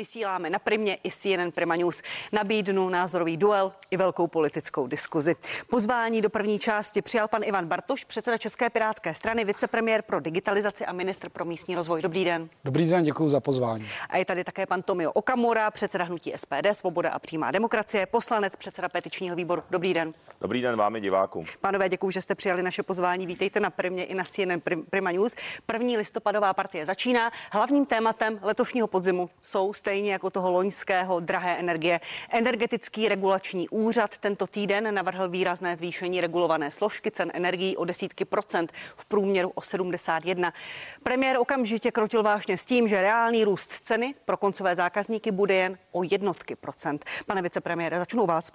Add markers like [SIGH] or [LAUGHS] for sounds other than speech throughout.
Vysíláme na Primě i CNN Prima News. Nabídnu názorový duel i velkou politickou diskuzi. Pozvání do první části přijal pan Ivan Bartoš, předseda České pirátské strany, vicepremiér pro digitalizaci a ministr pro místní rozvoj. Dobrý den. Dobrý den, děkuji za pozvání. A je tady také pan Tomio Okamura, předseda hnutí SPD, Svoboda a přímá demokracie, poslanec, předseda petičního výboru. Dobrý den. Dobrý den vámi divákům. Pánové, děkuji, že jste přijali naše pozvání. Vítejte na Primě i na CNN Prima News. První listopadová partie začíná. Hlavním tématem letošního podzimu jsou stejně jako toho loňského drahé energie. Energetický regulační úřad tento týden navrhl výrazné zvýšení regulované složky cen energií o desítky procent, v průměru o 71. Premiér okamžitě krotil vážně s tím, že reálný růst ceny pro koncové zákazníky bude jen o jednotky procent. Pane vicepremiére, začnu vás.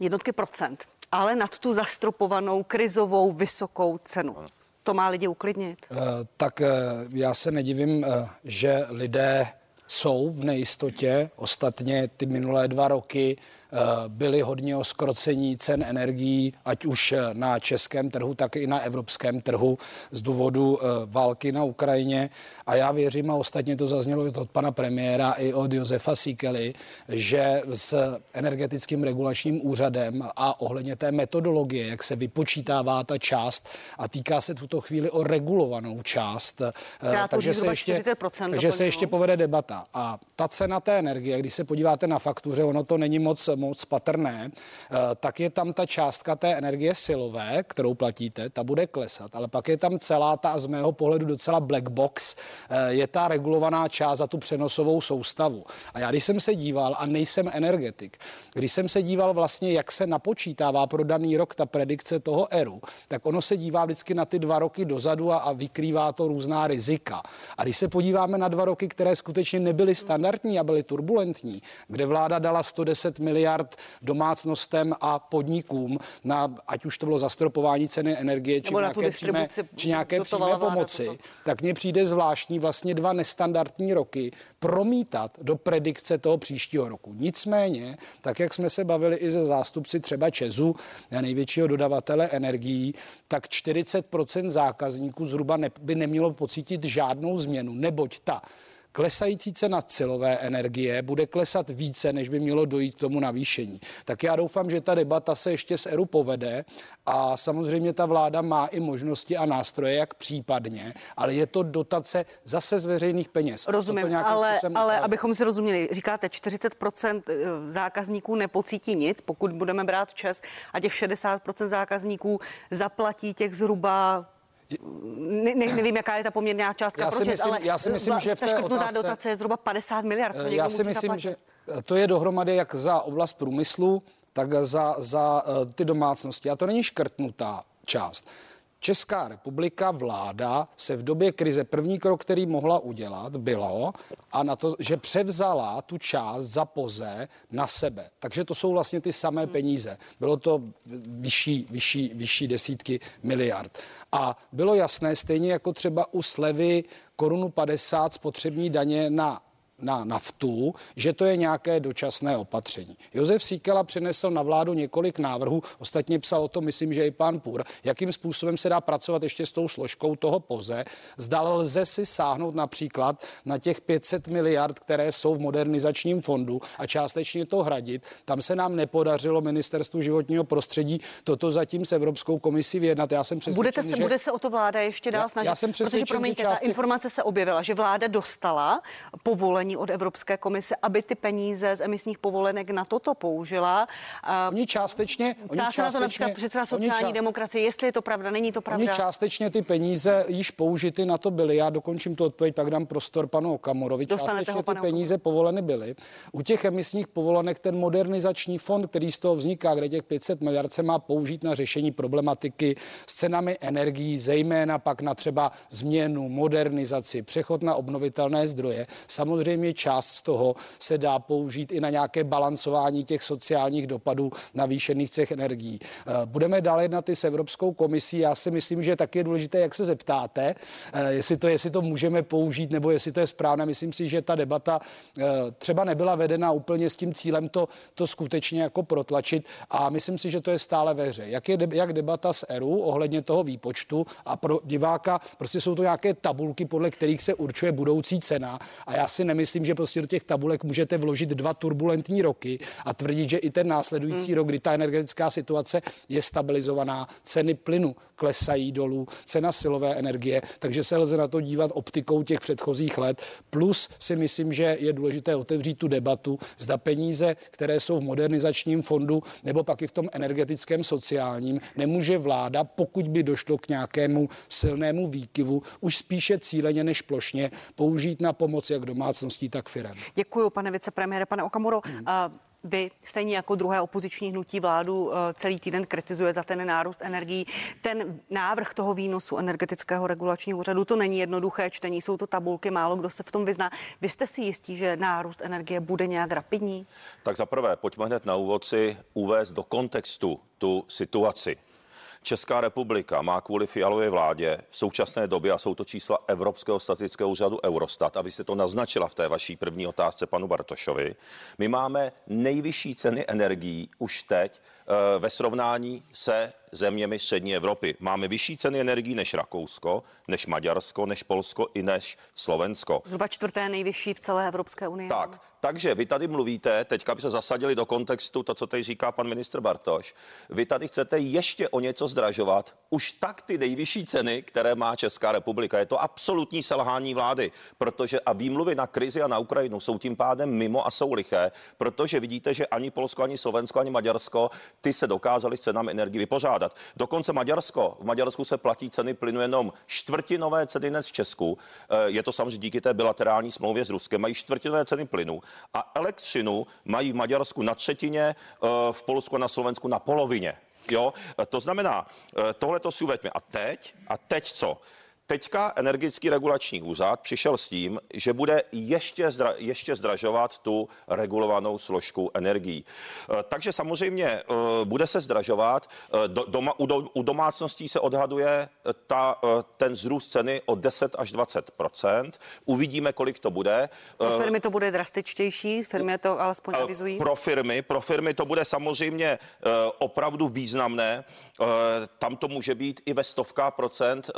Jednotky procent, ale nad tu zastropovanou krizovou vysokou cenu. To má lidi uklidnit? Uh, tak uh, já se nedivím, uh, že lidé jsou v nejistotě. Ostatně ty minulé dva roky Eh, byly hodně o skrocení cen energií, ať už eh, na českém trhu, tak i na evropském trhu z důvodu eh, války na Ukrajině. A já věřím, a ostatně to zaznělo i od pana premiéra, i od Josefa Sikely, že s energetickým regulačním úřadem a ohledně té metodologie, jak se vypočítává ta část a týká se tuto chvíli o regulovanou část, takže, se ještě, takže se ještě povede debata. A ta cena té energie, když se podíváte na faktuře, ono to není moc moc patrné, eh, tak je tam ta částka té energie silové, kterou platíte, ta bude klesat, ale pak je tam celá ta z mého pohledu docela black box, eh, je ta regulovaná část za tu přenosovou soustavu. A já když jsem se díval, a nejsem energetik, když jsem se díval vlastně, jak se napočítává pro daný rok ta predikce toho ERU, tak ono se dívá vždycky na ty dva roky dozadu a, a vykrývá to různá rizika. A když se podíváme na dva roky, které skutečně nebyly standardní a byly turbulentní, kde vláda dala 110 miliard miliard domácnostem a podnikům, na, ať už to bylo zastropování ceny energie, či nějaké, přímé, či nějaké přímé pomoci, tak mně přijde zvláštní vlastně dva nestandardní roky promítat do predikce toho příštího roku. Nicméně, tak jak jsme se bavili i ze zástupci třeba Česu, největšího dodavatele energií, tak 40% zákazníků zhruba ne, by nemělo pocítit žádnou změnu, neboť ta klesající cena celové energie bude klesat více, než by mělo dojít k tomu navýšení. Tak já doufám, že ta debata se ještě s ERU povede a samozřejmě ta vláda má i možnosti a nástroje, jak případně, ale je to dotace zase z veřejných peněz. Rozumím, ale, ale abychom si rozuměli, říkáte, 40% eh, zákazníků nepocítí nic, pokud budeme brát čes a těch 60% zákazníků zaplatí těch zhruba ne, ne, nevím, jaká je ta poměrná částka já si pro myslím, ale já si myslím, že v té otázce, dotace je zhruba 50 miliard. To já si myslím, zaplatit. že to je dohromady jak za oblast průmyslu, tak za, za uh, ty domácnosti. A to není škrtnutá část. Česká republika, vláda se v době krize, první krok, který mohla udělat, bylo, a na to, že převzala tu část za poze na sebe. Takže to jsou vlastně ty samé hmm. peníze. Bylo to vyšší, vyšší, vyšší desítky miliard. A bylo jasné, stejně jako třeba u slevy korunu 50 spotřební daně na na naftu, že to je nějaké dočasné opatření. Josef Síkela přinesl na vládu několik návrhů, ostatně psal o tom, myslím, že i pán Půr, jakým způsobem se dá pracovat ještě s tou složkou toho poze. Zdal lze si sáhnout například na těch 500 miliard, které jsou v modernizačním fondu a částečně to hradit. Tam se nám nepodařilo ministerstvu životního prostředí toto zatím s Evropskou komisí vyjednat. Já jsem přesvědčen, Budete se, že... bude se o to vláda ještě dál snažit? Já, já jsem přesvědčen, protože, promiňte, že části... ta informace se objevila, že vláda dostala povolení povolení od Evropské komise, aby ty peníze z emisních povolenek na toto použila. Oni částečně... Oni Ptá se na to například předseda sociální ča... demokracie, jestli je to pravda, není to pravda. Oni částečně ty peníze již použity na to byly. Já dokončím tu odpověď, pak dám prostor panu Okamurovi. Částečně ho, ty peníze povoleny byly. U těch emisních povolenek ten modernizační fond, který z toho vzniká, kde těch 500 miliard se má použít na řešení problematiky s cenami energií, zejména pak na třeba změnu, modernizaci, přechod na obnovitelné zdroje. Samozřejmě samozřejmě část z toho se dá použít i na nějaké balancování těch sociálních dopadů navýšených cech energií. Eh, budeme dál jednat i s Evropskou komisí. Já si myslím, že taky je důležité, jak se zeptáte, eh, jestli to, jestli to můžeme použít nebo jestli to je správné. Myslím si, že ta debata eh, třeba nebyla vedena úplně s tím cílem to, to skutečně jako protlačit a myslím si, že to je stále ve hře. Jak je jak debata s ERU ohledně toho výpočtu a pro diváka prostě jsou to nějaké tabulky, podle kterých se určuje budoucí cena a já si nemyslím, myslím, že prostě do těch tabulek můžete vložit dva turbulentní roky a tvrdit, že i ten následující hmm. rok, kdy ta energetická situace je stabilizovaná, ceny plynu klesají dolů, cena silové energie, takže se lze na to dívat optikou těch předchozích let. Plus si myslím, že je důležité otevřít tu debatu, zda peníze, které jsou v modernizačním fondu nebo pak i v tom energetickém sociálním, nemůže vláda, pokud by došlo k nějakému silnému výkyvu, už spíše cíleně než plošně použít na pomoc jak domácností, tak firem. Děkuji, pane vicepremiére, pane Okamuro. Hmm. Vy, stejně jako druhé opoziční hnutí vládu, eh, celý týden kritizuje za ten nárůst energií. Ten návrh toho výnosu energetického regulačního úřadu, to není jednoduché čtení, jsou to tabulky, málo kdo se v tom vyzná. Vy jste si jistí, že nárůst energie bude nějak rapidní? Tak za prvé, pojďme hned na úvod si uvést do kontextu tu situaci. Česká republika má kvůli fialové vládě v současné době, a jsou to čísla Evropského statického úřadu Eurostat, a vy jste to naznačila v té vaší první otázce panu Bartošovi, my máme nejvyšší ceny energií už teď eh, ve srovnání se zeměmi střední Evropy. Máme vyšší ceny energií než Rakousko, než Maďarsko, než Polsko i než Slovensko. Zhruba čtvrté nejvyšší v celé Evropské unii. Tak, takže vy tady mluvíte, teďka by se zasadili do kontextu to, co tady říká pan ministr Bartoš. Vy tady chcete ještě o něco zdražovat už tak ty nejvyšší ceny, které má Česká republika. Je to absolutní selhání vlády, protože a výmluvy na krizi a na Ukrajinu jsou tím pádem mimo a jsou liché, protože vidíte, že ani Polsko, ani Slovensko, ani Maďarsko ty se dokázali s cenami energii vypořádat. Dokonce Maďarsko, v Maďarsku se platí ceny plynu jenom čtvrtinové ceny dnes v Česku. Eh, je to samozřejmě díky té bilaterální smlouvě s Ruskem. Mají čtvrtinové ceny plynu a elektřinu mají v Maďarsku na třetině, eh, v Polsku a na Slovensku na polovině. Jo, to znamená, eh, tohle to si uveďme. A teď, a teď co? Teďka energetický regulační úřad přišel s tím, že bude ještě, zdra, ještě zdražovat tu regulovanou složku energií. E, takže samozřejmě e, bude se zdražovat. E, doma, u, do, u domácností se odhaduje ta, ten zrůst ceny o 10 až 20% Uvidíme, kolik to bude. Pro firmy to bude drastičtější, firmy to alespoň avizují. Pro firmy, pro firmy to bude samozřejmě opravdu významné. Tam to může být i ve stovkách procent,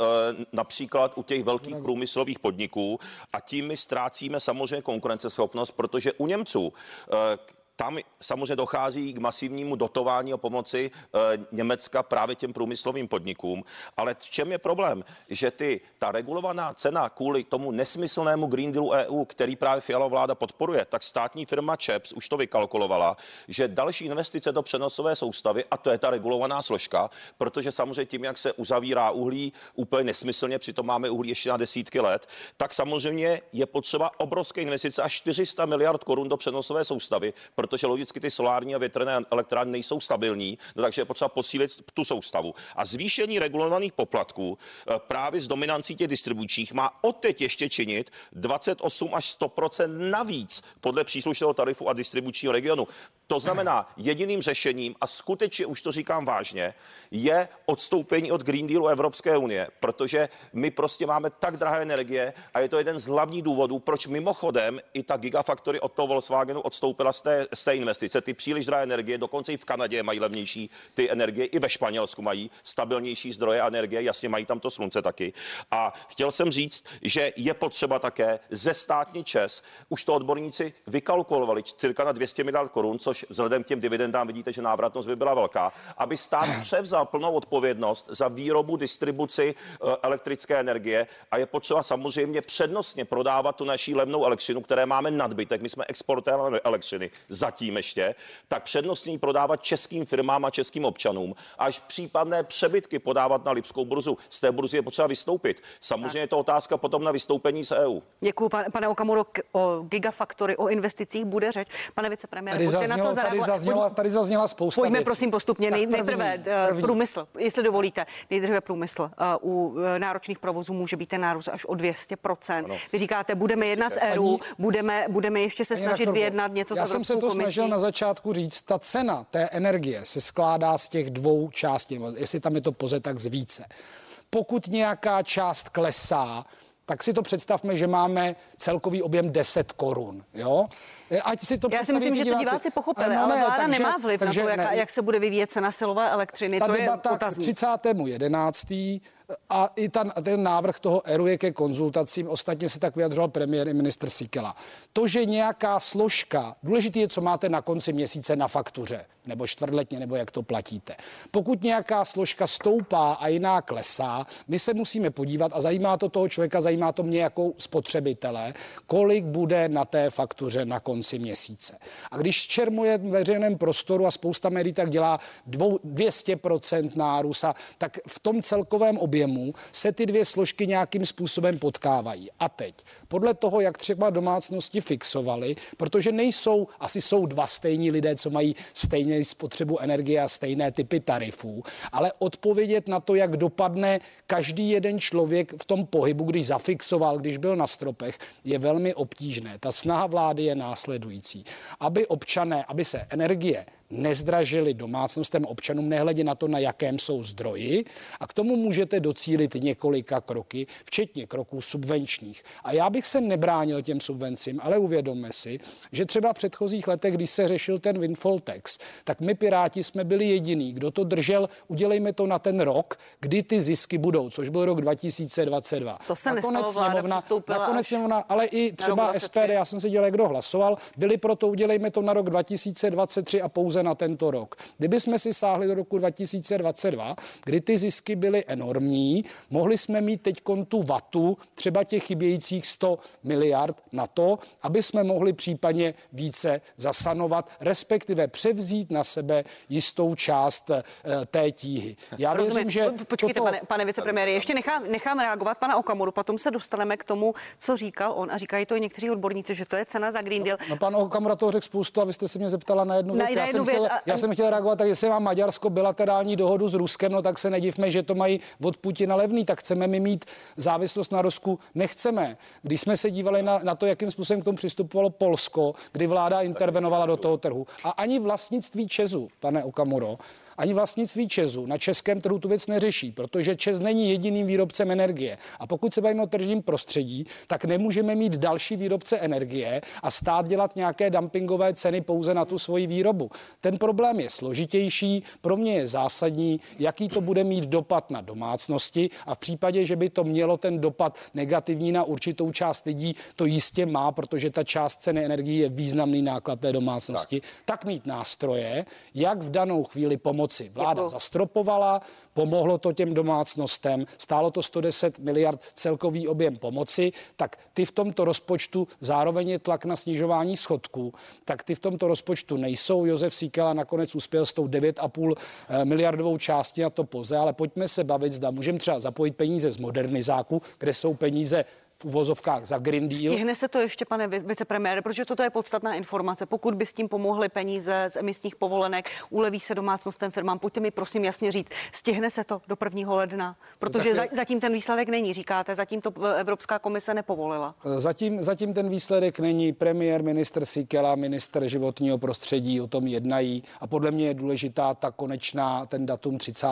například například u těch velkých průmyslových podniků a tím my ztrácíme samozřejmě konkurenceschopnost, protože u Němců eh, tam samozřejmě dochází k masivnímu dotování a pomoci e, Německa právě těm průmyslovým podnikům. Ale v čem je problém? Že ty, ta regulovaná cena kvůli tomu nesmyslnému Green Dealu EU, který právě Fialová vláda podporuje, tak státní firma ČEPS už to vykalkulovala, že další investice do přenosové soustavy, a to je ta regulovaná složka, protože samozřejmě tím, jak se uzavírá uhlí úplně nesmyslně, přitom máme uhlí ještě na desítky let, tak samozřejmě je potřeba obrovské investice až 400 miliard korun do přenosové soustavy, protože logicky ty solární a větrné elektrárny nejsou stabilní, no takže je potřeba posílit tu soustavu. A zvýšení regulovaných poplatků eh, právě s dominancí těch distribučních má odteď ještě činit 28 až 100% navíc podle příslušného tarifu a distribučního regionu. To znamená, jediným řešením, a skutečně už to říkám vážně, je odstoupení od Green Dealu Evropské unie, protože my prostě máme tak drahé energie a je to jeden z hlavních důvodů, proč mimochodem i ta Gigafactory od toho Volkswagenu odstoupila z té, z té investice. Ty příliš drahé energie, dokonce i v Kanadě mají levnější ty energie, i ve Španělsku mají stabilnější zdroje energie, jasně mají tam to slunce taky. A chtěl jsem říct, že je potřeba také ze státní čes, už to odborníci vykalkulovali cirka na 200 miliard korun, což vzhledem k těm dividendám vidíte, že návratnost by byla velká, aby stát převzal plnou odpovědnost za výrobu, distribuci eh, elektrické energie a je potřeba samozřejmě přednostně prodávat tu naší levnou elektřinu, které máme nadbytek. My jsme exportérem elektřiny zatím ještě, tak přednostně prodávat českým firmám a českým občanům, až případné přebytky podávat na Lipskou burzu. Z té burzy je potřeba vystoupit. Samozřejmě je to otázka potom na vystoupení z EU. Děkuji, pane, pane Okamuro, o gigafaktory, o investicích bude řeč. Pane vicepremiére, zaznělo, na to tady zazněla, tady zazněla spousta Pojďme věcí. prosím postupně. Nej, nejprve první, eh, první. průmysl, jestli dovolíte. Nejdříve průmysl. Uh, u eh, náročných provozů může být ten nárůst až o 200%. Ano. Vy říkáte, budeme jednat s EU, budeme, budeme ještě se snažit vyjednat něco Já s jsem se to komisí. snažil na začátku říct, ta cena té energie se skládá z těch dvou částí, jestli tam je to poze, tak z více. Pokud nějaká část klesá, tak si to představme, že máme celkový objem 10 korun. Jo? Ať si to Já si myslím, že to diváci pochopili, ale, ale vláda takže, nemá vliv takže, na to, jak, jak se bude vyvíjet cena silové elektřiny. Ta to debata je otazník. 30. 11 a i ten, ten návrh toho ERU je ke konzultacím. Ostatně se tak vyjadřoval premiér i minister Sikela. To, že nějaká složka, důležité je, co máte na konci měsíce na faktuře, nebo čtvrtletně, nebo jak to platíte. Pokud nějaká složka stoupá a jiná klesá, my se musíme podívat a zajímá to toho člověka, zajímá to mě jako spotřebitele, kolik bude na té faktuře na konci měsíce. A když čermuje v veřejném prostoru a spousta médií tak dělá dvou, 200% nárůst, a, tak v tom celkovém objemu se ty dvě složky nějakým způsobem potkávají. A teď, podle toho, jak třeba domácnosti fixovaly, protože nejsou, asi jsou dva stejní lidé, co mají stejně spotřebu energie a stejné typy tarifů, ale odpovědět na to, jak dopadne každý jeden člověk v tom pohybu, když zafixoval, když byl na stropech, je velmi obtížné. Ta snaha vlády je následující, aby občané, aby se energie nezdražili domácnostem občanům, nehledě na to, na jakém jsou zdroji. A k tomu můžete docílit několika kroky, včetně kroků subvenčních. A já bych se nebránil těm subvencím, ale uvědomme si, že třeba v předchozích letech, když se řešil ten windfall tax, tak my Piráti jsme byli jediný, kdo to držel, udělejme to na ten rok, kdy ty zisky budou, což byl rok 2022. To se nakonec nestalo, sněmovna, nakonec sněmovna, ale i třeba SPD, já jsem se dělal, kdo hlasoval, byli proto, udělejme to na rok 2023 a pouze na tento rok. Kdyby jsme si sáhli do roku 2022, kdy ty zisky byly enormní, mohli jsme mít teď tu vatu, třeba těch chybějících 100 miliard na to, aby jsme mohli případně více zasanovat, respektive převzít na sebe jistou část uh, té tíhy. Já Rozumím. věřím, že... Počkejte, toto... pane, pane vicepremiére, ještě nechám, nechám reagovat pana Okamuru, potom se dostaneme k tomu, co říkal on a říkají to i někteří odborníci, že to je cena za Green Deal. No, no pan Okamura to řekl spoustu a vy jste se mě zeptala na jednu na, věc. Na jednu věc chtěl, a... já jsem chtěl reagovat, tak jestli má Maďarsko bilaterální dohodu s Ruskem, no tak se nedivme, že to mají od Putina levný, tak chceme my mít závislost na Rusku. Nechceme. Když jsme se dívali na, na to, jakým způsobem k tomu přistupovalo Polsko, kdy vláda intervenovala do toho trhu. A ani vlastnictví Česu, pane Okamuro, ani vlastnictví Česu na českém trhu tu věc neřeší, protože Čes není jediným výrobcem energie. A pokud se bavíme o tržním prostředí, tak nemůžeme mít další výrobce energie a stát dělat nějaké dumpingové ceny pouze na tu svoji výrobu. Ten problém je složitější, pro mě je zásadní, jaký to bude mít dopad na domácnosti a v případě, že by to mělo ten dopad negativní na určitou část lidí, to jistě má, protože ta část ceny energie je významný náklad té domácnosti, tak, tak mít nástroje, jak v danou chvíli pomoci pomoci. Vláda Děkuju. zastropovala, pomohlo to těm domácnostem, stálo to 110 miliard celkový objem pomoci, tak ty v tomto rozpočtu zároveň je tlak na snižování schodků, tak ty v tomto rozpočtu nejsou. Josef Síkela nakonec uspěl s tou 9,5 eh, miliardovou částí na to poze, ale pojďme se bavit, zda můžeme třeba zapojit peníze z modernizáku, kde jsou peníze uvozovkách za Green Deal. Stihne se to ještě, pane vicepremiére, protože toto je podstatná informace. Pokud by s tím pomohly peníze z emisních povolenek, uleví se domácnostem firmám, pojďte mi prosím jasně říct, stihne se to do 1. ledna, protože za, zatím ten výsledek není, říkáte, zatím to Evropská komise nepovolila. Zatím, zatím ten výsledek není. Premiér, minister Sikela, minister životního prostředí o tom jednají a podle mě je důležitá ta konečná, ten datum 30.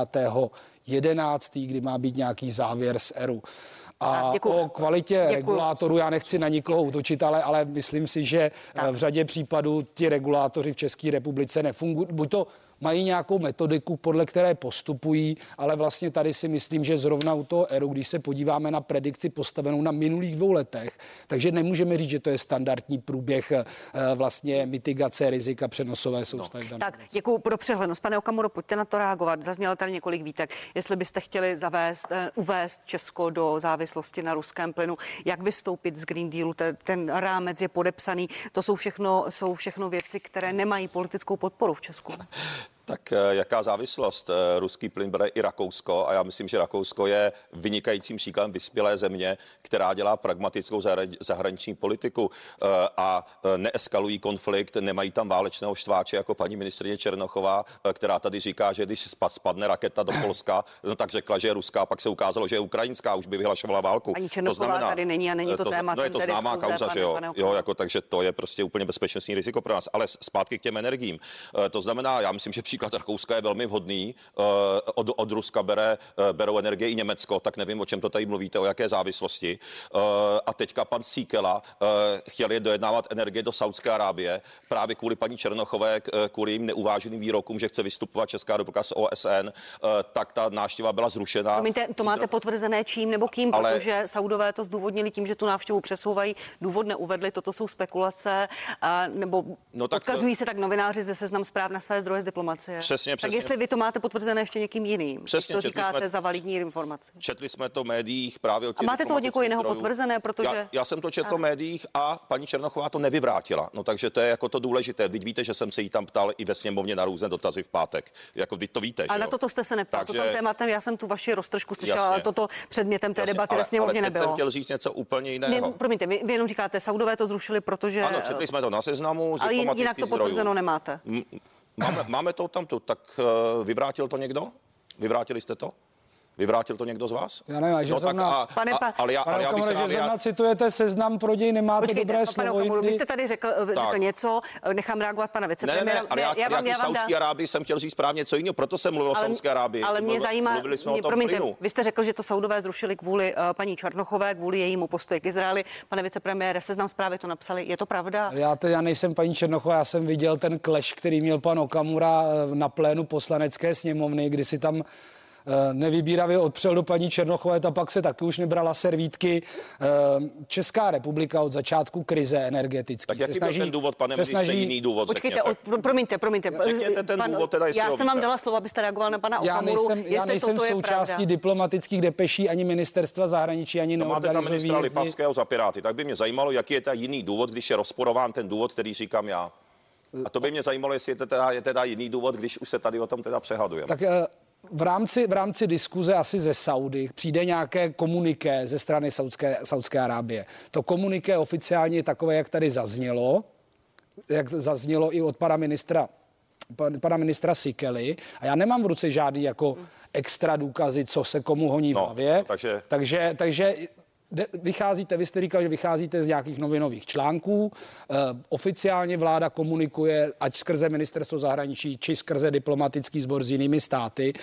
11., kdy má být nějaký závěr z ERU. A Děkuju. o kvalitě Děkuju. regulátorů já nechci na nikoho utočit, ale, ale myslím si, že tak. v řadě případů ti regulátoři v České republice nefungují. Buď to mají nějakou metodiku, podle které postupují, ale vlastně tady si myslím, že zrovna u toho ERU, když se podíváme na predikci postavenou na minulých dvou letech, takže nemůžeme říct, že to je standardní průběh eh, vlastně mitigace rizika přenosové soustavy. No. Tak děkuji pro přehlednost. Pane Okamuro, pojďte na to reagovat. Zaznělo tady několik výtek. Jestli byste chtěli zavést, eh, uvést Česko do závislosti na ruském plynu, jak vystoupit z Green Dealu, ten, ten rámec je podepsaný. To jsou všechno, jsou všechno věci, které nemají politickou podporu v Česku. Tak eh, jaká závislost? Eh, ruský plyn bere i Rakousko a já myslím, že Rakousko je vynikajícím příkladem vyspělé země, která dělá pragmatickou zahraniční politiku eh, a neeskalují konflikt, nemají tam válečného štváče jako paní ministrině Černochová, která tady říká, že když spadne raketa do Polska, no tak řekla, že je ruská, pak se ukázalo, že je ukrajinská, už by vyhlašovala válku. Paní Černochová to znamená, tady není a není to, to téma. No je to známá kauza, že jo, jo jako, takže to je prostě úplně bezpečnostní riziko pro nás. Ale zpátky k těm energiím. To znamená, já myslím, že příklad příklad Rakouska je velmi vhodný. Eh, Od, od Ruska bere, eh, berou energie i Německo, tak nevím, o čem to tady mluvíte, o jaké závislosti. Eh, A teďka pan Síkela chtěl je dojednávat energie do Saudské Arábie právě kvůli paní Černochové, kvůli jim neuváženým výrokům, že chce vystupovat Česká republika z OSN, tak ta návštěva byla zrušena. Promiňte, to máte potvrzené čím nebo kým, Ale- protože Saudové to zdůvodnili tím, že tu návštěvu přesouvají. Důvod neuvedli, toto jsou spekulace, nebo no, tak- odkazují se tak novináři ze seznam zpráv na své zdroje z diplomacie. Přesně, Tak přesně. jestli vy to máte potvrzené ještě někým jiným, Přesně, to říkáte jsme- za validní informaci. Četli jsme to v médiích právě od A těch máte to od někoho jiného zdrojů. potvrzené, protože- Já, já jsem to četl v médiích a paní Černochová to nevyvrátila. No takže to je jako to důležité. Vy víte, že jsem se jí tam ptal i ve sněmovně na různé dotazy v pátek. Jako vy to víte, Ale že na toto jste se neptal. Takže- Toto tématem, já jsem tu vaši roztržku slyšela, ale toto předmětem té Jasně, debaty ve sněmovně ale teď jsem nebylo. chtěl říct něco úplně jiného. Ne, promiňte, vy, vy jenom říkáte, Saudové to zrušili, protože... Ano, četli jsme to na seznamu ale jin- jinak to potvrzeno nemáte. Máme, máme to tam tu, tak uh, vyvrátil to někdo? Vyvrátili jste to? Vyvrátil to někdo z vás? Já nevím, že no, tak zrovna- a, Pane a, pa- ale, já, Pane ale já bych se že zrovna citujete seznam pro děj, nemáte Počkejte, dobré pane slovo. Okamuro, vy jste tady řekl, řekl Tak. něco, nechám reagovat pana Ne, ne, vicepremiéra. ne, ale já, já, vám, já, já Saudské Arábii jsem chtěl říct správně co jiného, proto jsem mluvil o Saudské Arábii. ale mě zajímá, Mluvili jsme mě, o tom promiňte, plynu. vy jste řekl, že to Saudové zrušili kvůli uh, paní Černochové, kvůli jejímu postoji k Izraeli. Pane vicepremiére, seznam zprávy to napsali. Je to pravda? Já, te, já nejsem paní Černochová, já jsem viděl ten kleš, který měl pan Okamura eh, na plénu poslanecké sněmovny, kdy si tam eh, nevybíravě odpřel do paní Černochové, ta pak se taky už nebrala servítky. Eh, Česká republika od začátku krize energetické Tak jaký byl ten důvod, pane se ministře, snaží, jiný důvod, Počkejte, řekněte. o, pro, promiňte, promiňte. Řekněte ten důvod teda, já jsem vám dala slovo, abyste reagoval na pana já Okamuru. nejsem, já jestli nejsem toto je součástí pravda. diplomatických depeší ani ministerstva zahraničí, ani No, máte tam ministra výjezdy. Lipavského za Piráty, tak by mě zajímalo, jaký je ta jiný důvod, když je rozporován ten důvod, který říkám já. A to by mě zajímalo, jestli je to teda, je teda jiný důvod, když už se tady o tom teda přehadujeme. Tak eh, v rámci, v rámci diskuze asi ze Saudy přijde nějaké komuniké ze strany Saudské, Saudské Arábie. To komuniké oficiálně je takové, jak tady zaznělo, jak zaznělo i od pana ministra, pan- pana ministra Sikely. A já nemám v ruce žádný jako extra důkazy, co se komu honí v No, hlavě. takže- takže, takže de- vycházíte, vy jste říkal, že vycházíte z nějakých novinových článků. E, oficiálně vláda komunikuje, ať skrze ministerstvo zahraničí, či skrze diplomatický sbor s jinými státy.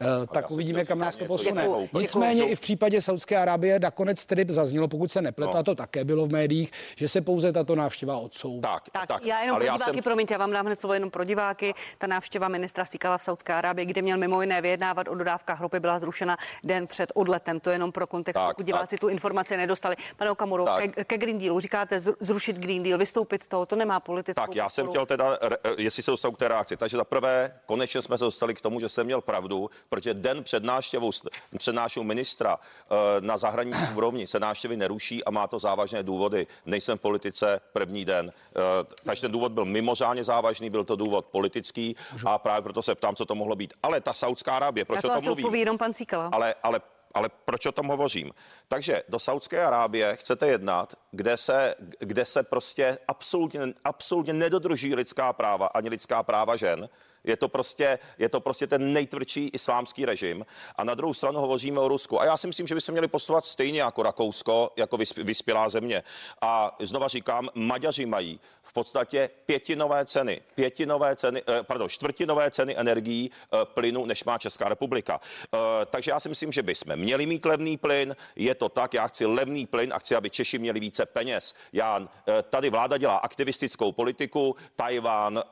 E, tak uvidíme, kam nás to posune. jiného úplně. Nicméně Děkuju. i v případě Saudské Arábie nakonec tedy zaznělo, pokud se nepletu, No. a to také bylo v médiích, že se pouze tato návštěva odsouvá. Tak, Tak, tak, já jenom pro já diváky, jsem, promiňte, já vám dám hned slovo jenom pro diváky. Ta návštěva ministra Sikala v Saudské Arábii, kde měl mimo jiné vyjednávat o dodávkách ropy, byla zrušena den před odletem. To je jenom pro kontext, Tak, pokud diváci tak. tu informaci nedostali. Pane Okamuro, ke, ke Green Dealu říkáte zru- zrušit Green Deal, vystoupit z toho, to nemá politickou tak já jsem podporu. chtěl teda, re- jestli se dostanu k té reakci. Takže za prvé, konečně jsme se dostali k tomu, že jsem měl pravdu, protože den před návštěvou, před návštěvou ministra eh, na zahraniční úrovni se návštěvy neruší a má to závažné důvody. Nejsem v politice první den. Eh, Takže ten důvod byl mimořádně závažný, byl to důvod politický a právě proto se ptám, co to mohlo být. Ale ta Saudská Arábie, proč Na to o tom odpoví jenom pan Cíkala. Ale, ale, ale proč o tom hovořím? Takže do Saudské Arábie chcete jednat, kde se, kde se prostě absolutně, absolutně nedodrží lidská práva, ani lidská práva žen. Je to, prostě, je to prostě ten nejtvrdší islámský režim. A na druhou stranu hovoříme o Rusku. A já si myslím, že bychom měli postupovat stejně jako Rakousko, jako vysp- vyspělá země. A znova říkám, Maďaři mají v podstatě pětinové ceny, pětinové ceny, eh, pardon, čtvrtinové ceny energií, eh, plynu, než má Česká republika. Eh, Takže já si myslím, že bychom měli mít levný plyn. Je to tak, já chci levný plyn a chci, aby Češi měli více peněz. Já, tady vláda dělá aktivistickou politiku, Tajván,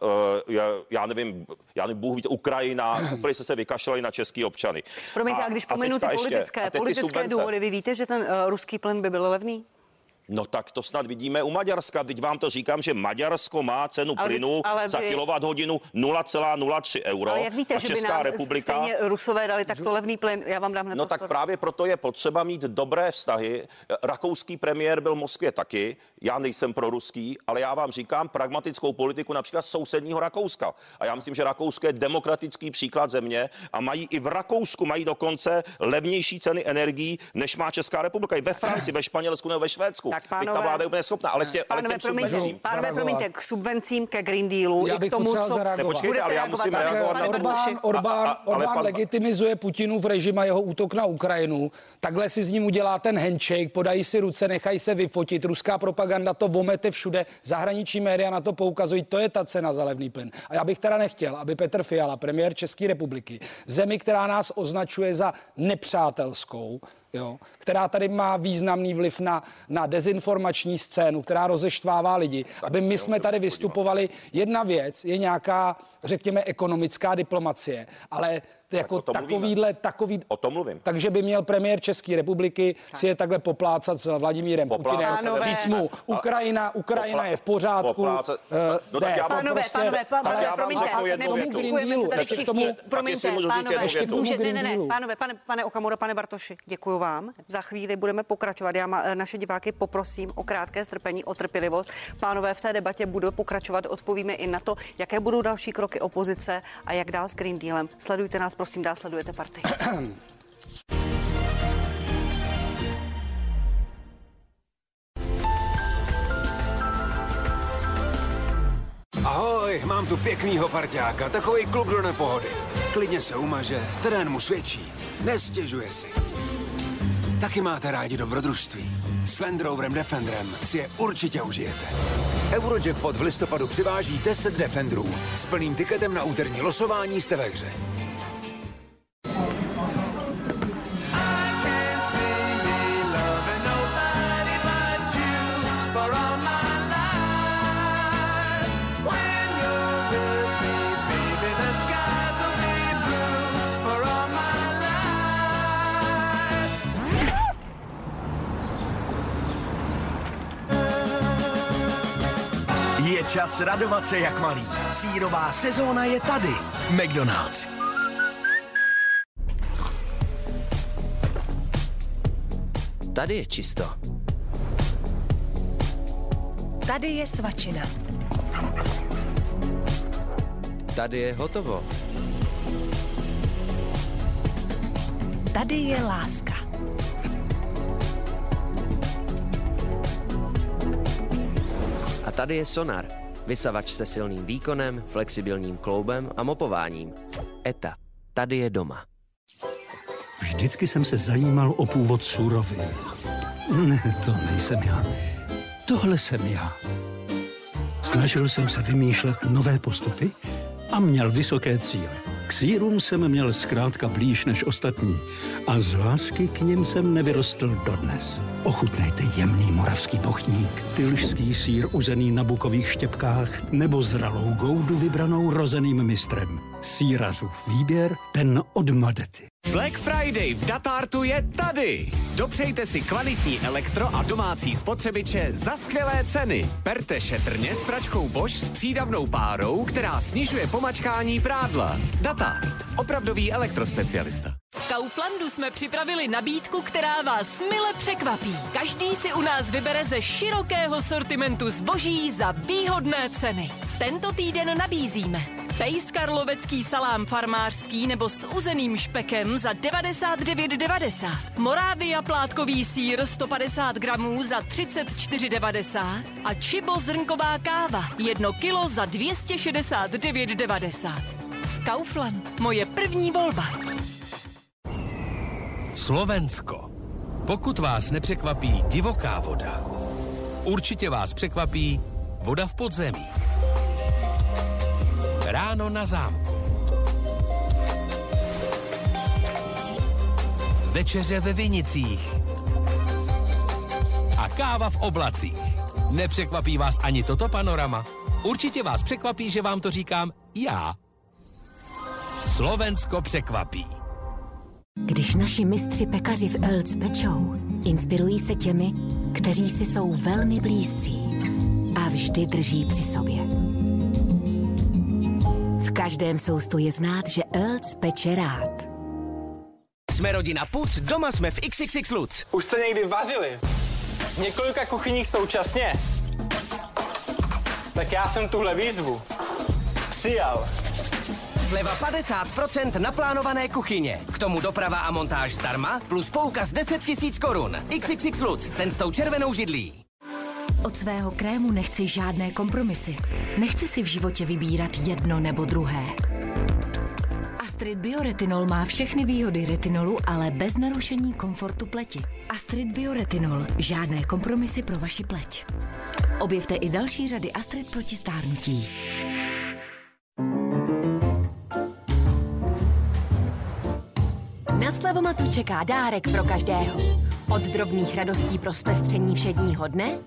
já nevím, já nevím, Bůh ví, Ukrajina, [LAUGHS] úplně se se vykašlali na český občany. Promiňte, a, když pomenu ty ještě- politické, a teď ty politické subvence. důvody, vy víte, že ten uh, ruský plyn by byl levný? No tak to snad vidíme u Maďarska. Teď vám to říkám, že Maďarsko má cenu Ale plynu ale za vy- kilowatt hodinu 0,03 euro. Ale jak víte, a že by Česká nám republika... stejně Rusové dali takto levný plyn? Já vám dám No tak právě proto je potřeba mít dobré vztahy. Rakouský premiér byl v Moskvě taky. Já nejsem pro ruský, ale já vám říkám pragmatickou politiku například sousedního Rakouska. A já myslím, že Rakousko je demokratický příklad země a mají i v Rakousku mají dokonce levnější ceny energií, než má Česká republika. I ve Francii, ve Španělsku nebo ve Švédsku. Tak, Teď ta pánové- vláda je úplně schopná, ale, tě, ale Pánové, těm promiňte, subvencím. pánové, promiňte, k subvencím, ke Green Dealu Já i bych k tomu, co... zareagovat. Nepočkejte, Budete ale já musím reagovat na? Orbán, Orbán, A- a- ale Orbán pan- legitimizuje Putinův režim a jeho útok na Ukrajinu. Takhle si s ním udělá ten handshake, podají si ruce, nechají se vyfotit. Ruská propaganda to vomete všude. Zahraniční média na to poukazují. To je ta cena za levný plyn. A já bych teda nechtěl, aby Petr Fiala, premiér České republiky, zemi, která nás označuje za nepřátelskou, jo, která tady má významný vliv na, na dezinformační scénu, která rozeštvává lidi, aby my jsme tady vystupovali. Jedna věc je nějaká, řekněme, ekonomická diplomacie, ale jako o tom mluvíme. takovýhle, takový, O tom mluvím. takže by měl premiér České republiky si je takhle poplácat s Vladimírem Poplácat Putinem. Pánové. Říct mu, Ukrajina, Ukrajina je v pořádku. poplácat- eh, No tak já vám- Pánové, Prostě- pánové, tak pánové, já vám promiňte, řeknu jednu větu. nevzpomínkujeme se tady všichni. tomu- Promiňte, pánové, Ještě tomu může, ne, pánové, pane, pane Okamuro, pane Bartoši, děkuji vám. Za chvíli budeme pokračovat. Já ma, naše diváky poprosím o krátké strpení, o trpělivost. Pánové, v té debatě budou pokračovat, odpovíme i na to, jaké budou další kroky opozice a jak dál s Green Dealem. Sledujte nás, prosím, dál sledujete partii. Ahoj, mám tu pěknýho parťáka, takový kluk do nepohody. Klidně se umaže, terén mu svědčí, nestěžuje si. Taky máte rádi dobrodružství. S Land Roverem Defenderem si je určitě užijete. Eurojackpot v listopadu přiváží 10 Defenderů. S plným tiketem na úterní losování jste ve hře. Je čas radovat se jak malý. Sírová sezóna je tady. McDonald's. Tady je čisto. Tady je svačina. Tady je hotovo. Tady je láska. Tady je Sonar. Vysavač se silným výkonem, flexibilním kloubem a mopováním. ETA. Tady je doma. Vždycky jsem se zajímal o původ surovin. Ne, to nejsem já. Tohle jsem já. Snažil jsem se vymýšlet nové postupy a měl vysoké cíle. K sírům jsem měl zkrátka blíž než ostatní a z lásky k nim jsem nevyrostl dodnes. Ochutnejte jemný moravský bochník, tylšský sír uzený na bukových štěpkách nebo zralou goudu vybranou rozeným mistrem. Sírařův výběr, ten od Madety. Black Friday v Datartu je tady. Dopřejte si kvalitní elektro a domácí spotřebiče za skvělé ceny. Berte šetrně s pračkou Bosch s přídavnou párou, která snižuje pomačkání prádla. Datart. Opravdový elektrospecialista. V Kauflandu jsme připravili nabídku, která vás mile překvapí. Každý si u nás vybere ze širokého sortimentu zboží za výhodné ceny. Tento týden nabízíme Pejs karlovecký salám farmářský nebo s uzeným špekem za 99,90. Morávia plátkový sír 150 gramů za 34,90. A Čibo zrnková káva 1 kilo za 269,90. Kaufland. Moje první volba. Slovensko. Pokud vás nepřekvapí divoká voda, určitě vás překvapí voda v podzemí. Ráno na zámku. Večeře ve Vinicích. A káva v oblacích. Nepřekvapí vás ani toto panorama? Určitě vás překvapí, že vám to říkám já. Slovensko překvapí. Když naši mistři pekaři v Earls pečou, inspirují se těmi, kteří si jsou velmi blízcí a vždy drží při sobě. V každém soustu je znát, že Earls peče rád. Jsme rodina Puc, doma jsme v XXX Lutz. Už jste někdy vařili? V několika kuchyních současně? Tak já jsem tuhle výzvu přijal. Sleva 50% na plánované kuchyně. K tomu doprava a montáž zdarma, plus poukaz 10 000 korun. XXX Lutz, ten s tou červenou židlí. Od svého krému nechci žádné kompromisy. Nechci si v životě vybírat jedno nebo druhé. Astrid Bioretinol má všechny výhody retinolu, ale bez narušení komfortu pleti. Astrid Bioretinol. Žádné kompromisy pro vaši pleť. Objevte i další řady Astrid proti stárnutí. Na Slavomatu čeká dárek pro každého. Od drobných radostí pro zpestření všedního dne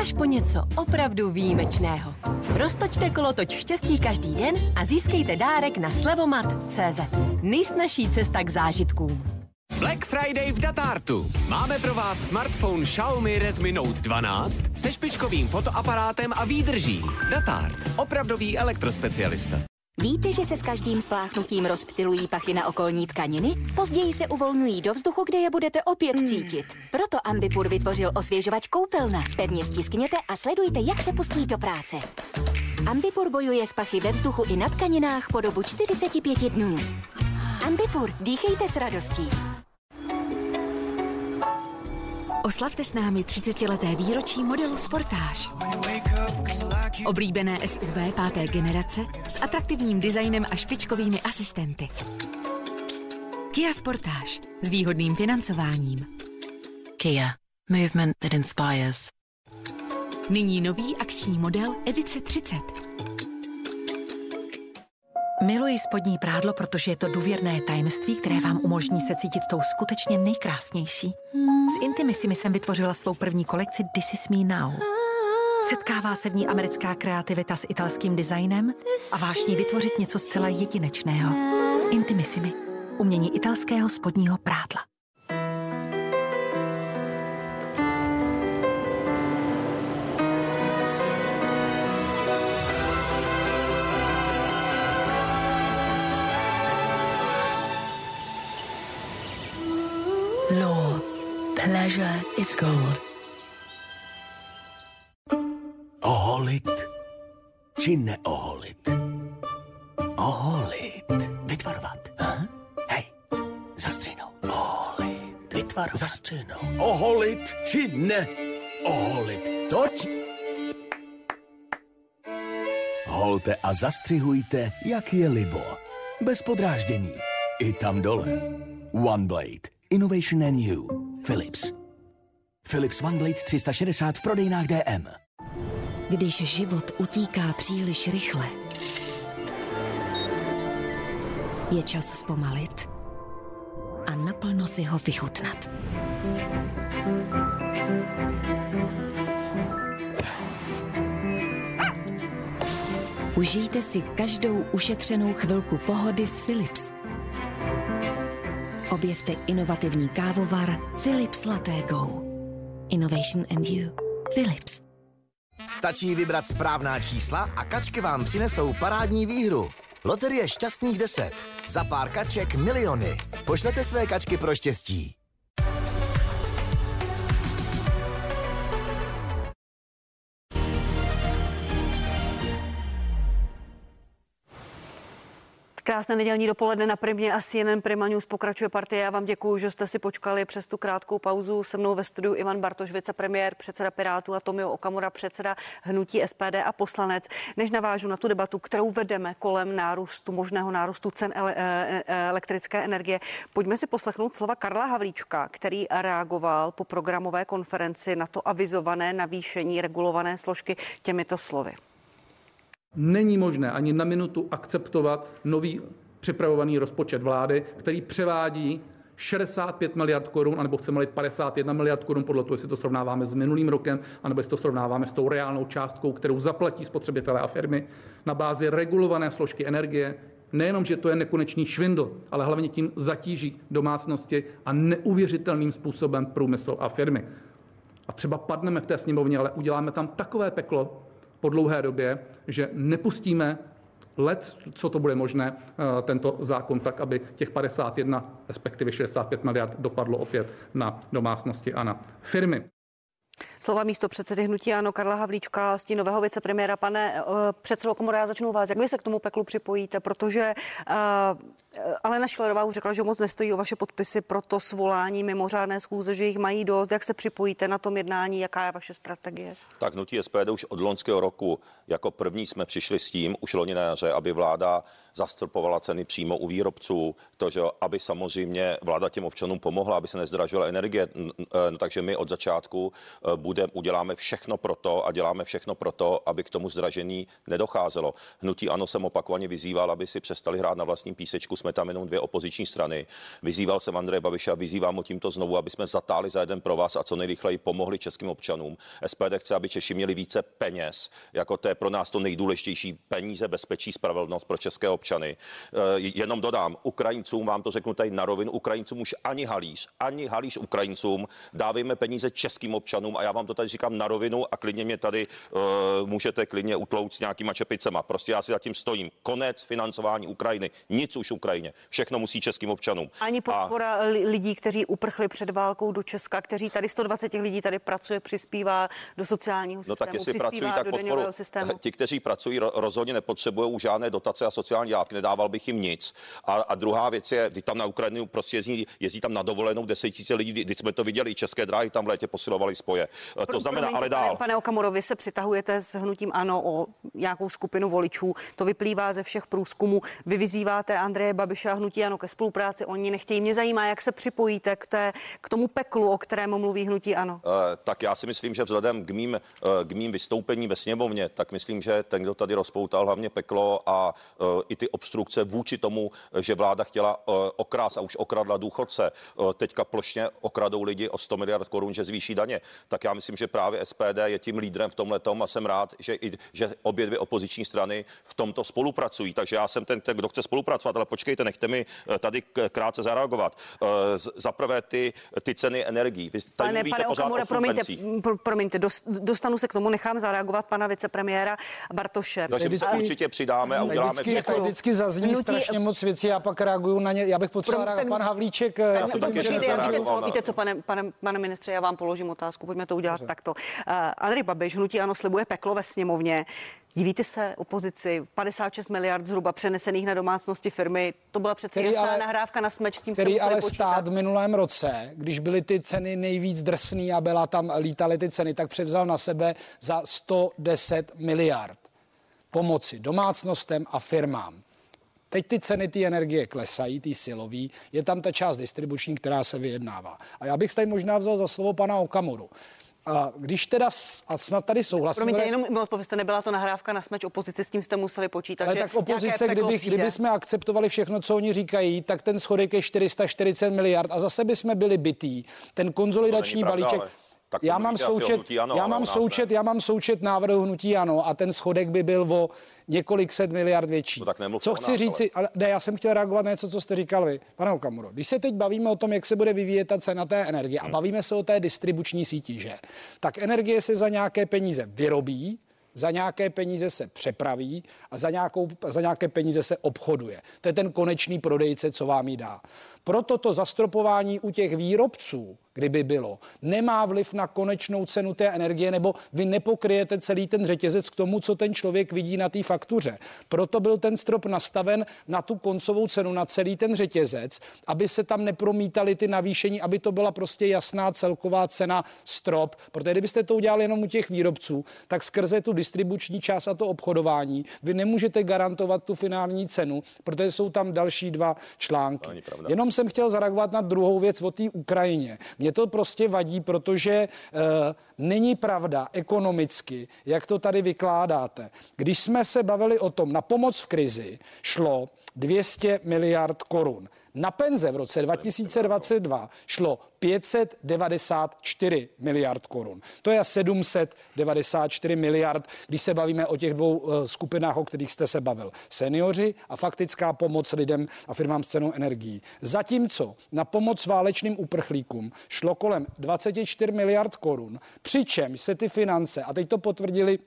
až po něco opravdu výjimečného. Roztočte kolotoč štěstí každý den a získejte dárek na slevomat.cz. Nejsnažší cesta k zážitkům. Black Friday v Datartu. Máme pro vás smartphone Xiaomi Redmi Note 12 se špičkovým fotoaparátem a výdrží. Datart. Opravdový elektrospecialista. Víte, že se s každým spláchnutím rozptilují pachy na okolní tkaniny? Později se uvolňují do vzduchu, kde je budete opět cítit. Proto Ambipur vytvořil osvěžovač koupelna. Pevně stiskněte a sledujte, jak se pustí do práce. Ambipur bojuje s pachy ve vzduchu i na tkaninách po dobu 45 dnů. Ambipur, dýchejte s radostí. Oslavte s námi 30-leté výročí modelu Sportáž. Oblíbené SUV páté generace s atraktivním designem a špičkovými asistenty. Kia Sportáž s výhodným financováním. Kia. Movement that inspires. Nyní nový akční model Edice 30. Miluji spodní prádlo, protože je to důvěrné tajemství, které vám umožní se cítit tou skutečně nejkrásnější. S Intimisimi jsem vytvořila svou první kolekci This Is Me Now. Setkává se v ní americká kreativita s italským designem a vášní vytvořit něco zcela jedinečného. Intimissimi. Umění italského spodního prádla. Pleasure is gold. Oholit či neoholit? Oholit. Vytvarovat. Ha? Hej, zastřinou. Oholit. Vytvarovat. Zastřinou. Oholit či ne oholit. Toť. Holte a zastřihujte, jak je libo. Bez podráždění. I tam dole. One Blade. Innovation and you. Philips. Philips One Blade 360 v prodejnách DM. Když život utíká příliš rychle, je čas zpomalit a naplno si ho vychutnat. Užijte si každou ušetřenou chvilku pohody s Philips. Objevte inovativní kávovar Philips Latte Go. Innovation and you. Philips. Stačí vybrat správná čísla a kačky vám přinesou parádní výhru. Loterie šťastných 10. Za pár kaček miliony. Pošlete své kačky pro štěstí. Krásné nedělní dopoledne na Primě a CNN Prima News pokračuje partie. Já vám děkuji, že jste si počkali přes tu krátkou pauzu. Se mnou ve studiu Ivan Bartoš, vicepremiér, předseda Pirátů a Tomio Okamura, předseda hnutí SPD a poslanec. Než navážu na tu debatu, kterou vedeme kolem nárůstu, možného nárůstu cen ele- e- e- elektrické energie, pojďme si poslechnout slova Karla Havlíčka, který reagoval po programové konferenci na to avizované navýšení regulované složky těmito slovy. Není možné ani na minutu akceptovat nový připravovaný rozpočet vlády, který převádí 65 miliard korun, anebo chceme 51 miliard korun, podle toho, jestli to srovnáváme s minulým rokem, anebo jestli to srovnáváme s tou reálnou částkou, kterou zaplatí spotřebitelé a firmy, na bázi regulované složky energie. Nejenom, že to je nekonečný švindl, ale hlavně tím zatíží domácnosti a neuvěřitelným způsobem průmysl a firmy. A třeba padneme v té sněmovně, ale uděláme tam takové peklo, po dlouhé době, že nepustíme let, co to bude možné, eh, tento zákon tak, aby těch 51, respektive 65 miliard dopadlo opět na domácnosti a na firmy. Slova místo předsedy hnutí Ano Karla Havlíčka, stínového vicepremiéra. Pane uh, předsedo komory, já začnu vás. Jak vy se k tomu peklu připojíte? Protože uh, Alena Šilerová už řekla, že moc nestojí o vaše podpisy pro to svolání mimořádné schůze, že jich mají dost. Jak se připojíte na tom jednání? Jaká je vaše strategie? Tak hnutí SPD už od loňského roku jako první jsme přišli s tím, už loni na jaře, aby vláda zastropovala ceny přímo u výrobců, to, že aby samozřejmě vláda těm občanům pomohla, aby se nezdražila energie. No, takže my od začátku budeme, uděláme všechno pro to a děláme všechno pro to, aby k tomu zdražení nedocházelo. Hnutí ano jsem opakovaně vyzýval, aby si přestali hrát na vlastním písečku. Jsme tam jenom dvě opoziční strany. Vyzýval jsem Andreje Babiša, vyzývám ho tímto znovu, aby jsme zatáli za jeden pro vás a co nejrychleji pomohli českým občanům. SPD chce, aby Češi měli více peněz, jako to je pro nás to nejdůležitější peníze, bezpečí, spravedlnost pro české občany. Eh, jenom dodám, Ukrajincům, vám to řeknu tady na rovinu, Ukrajincům už ani halíř, ani halíř Ukrajincům, dávejme peníze českým občanům a já vám to tady říkám na rovinu a klidně mě tady uh, můžete klidně utlout s nějakýma čepicema. Prostě já si zatím stojím. Konec financování Ukrajiny. Nic už Ukrajině. Všechno musí českým občanům. Ani podpora a... lidí, kteří uprchli před válkou do Česka, kteří tady 120 lidí tady pracuje, přispívá do sociálního systému, no tak jestli pracují, tak podporu, systému. [LAUGHS] Ti, kteří pracují, rozhodně nepotřebují žádné dotace a sociální dávky, nedával bych jim nic. A, a druhá věc je, kdy tam na Ukrajinu prostě jezdí, jezdí tam na dovolenou tisíce lidí, když jsme to viděli, české dráhy tam v létě posilovali spoje. Pro, to znamená, promiňte, ale dál. Pane Okamuro, vy se přitahujete s hnutím ANO o nějakou skupinu voličů. To vyplývá ze všech průzkumů. Vy vyzýváte Andreje Babiša a hnutí ANO ke spolupráci. Oni nechtějí. Mě zajímá, jak se připojíte k, té, k tomu peklu, o kterém mluví hnutí ANO. Uh, tak já si myslím, že vzhledem k mým, uh, k mým vystoupení ve sněmovně, tak myslím, že ten, kdo tady rozpoutal hlavně peklo a uh, i ty obstrukce vůči tomu, že vláda chtěla uh, okrás a už okradla důchodce, uh, teďka plošně okradou lidi o 100 miliard korun, že zvýší daně, tak já myslím, že právě SPD je tím lídrem v tomhle a jsem rád, že, i, že obě dvě opoziční strany v tomto spolupracují. Takže já jsem ten, ten, kdo chce spolupracovat, ale počkejte, nechte mi eh, tady krátce zareagovat. Eh, za prvé ty, ty ceny energií. Vy tady pane, pane Okamura, promiňte, promiňte, dostanu se k tomu, nechám zareagovat pana vicepremiéra Bartoše. Takže vždycky, určitě přidáme a uděláme vždycky, všechno. Vždycky zazní Hnutí... strašně moc věcí, já pak reaguju na ně. Já bych potřeboval Pro, pan Havlíček. Já jsem taky Víte co, pane, pane, pane ministře, já vám položím otázku, pojďme to udělat Dobře. takto. Uh, Andrej Babiš, hnutí ano, slibuje peklo ve sněmovně. Divíte se opozici, 56 miliard zhruba přenesených na domácnosti firmy, to byla přece jasná ale, nahrávka na smeč, s tím který ale počítat. stát v minulém roce, když byly ty ceny nejvíc drsný a byla tam, lítaly ty ceny, tak převzal na sebe za 110 miliard pomoci domácnostem a firmám. Teď ty ceny ty energie klesají, ty silový, je tam ta část distribuční, která se vyjednává. A já bych tady možná vzal za slovo pana Okamuru. A když teda, a snad tady souhlasím. Promiňte, jenom mi odpověste, nebyla to nahrávka na smeč opozici, s tím jste museli počítat. Ale tak opozice, kdyby, kdyby jsme akceptovali všechno, co oni říkají, tak ten schodek je 440 miliard a zase bychom byli bytý. Ten konzolidační balíček. Ale tak já mám součet, ano, já mám součet, já mám součet návrhu hnutí ano a ten schodek by byl o několik set miliard větší. No tak co chci nás, říci, ale ne, já jsem chtěl reagovat na něco, co jste říkal vy, pane Okamuro. Když se teď bavíme o tom, jak se bude vyvíjet ta cena té energie hmm. a bavíme se o té distribuční síti, že? Tak energie se za nějaké peníze vyrobí, za nějaké peníze se přepraví a za, nějakou, za nějaké peníze se obchoduje. To je ten konečný prodejce, co vám jí dá. Proto to zastropování u těch výrobců kdyby bylo, nemá vliv na konečnou cenu té energie, nebo vy nepokryjete celý ten řetězec k tomu, co ten člověk vidí na té faktuře. Proto byl ten strop nastaven na tu koncovou cenu, na celý ten řetězec, aby se tam nepromítaly ty navýšení, aby to byla prostě jasná celková cena strop. Protože kdybyste to udělali jenom u těch výrobců, tak skrze tu distribuční část a to obchodování vy nemůžete garantovat tu finální cenu, protože jsou tam další dva články. Jenom jsem chtěl zareagovat na druhou věc o té Ukrajině. Mě to prostě vadí, protože uh, není pravda ekonomicky, jak to tady vykládáte. Když jsme se bavili o tom, na pomoc v krizi šlo 200 miliard korun. Na penze v roce 2022 šlo 594 miliard korun. To je 794 miliard, když se bavíme o těch dvou uh, skupinách, o kterých jste se bavil. Seniori a faktická pomoc lidem a firmám s cenou energií. Zatímco na pomoc válečným uprchlíkům šlo kolem 24 miliard korun, přičemž se ty finance, a teď to potvrdili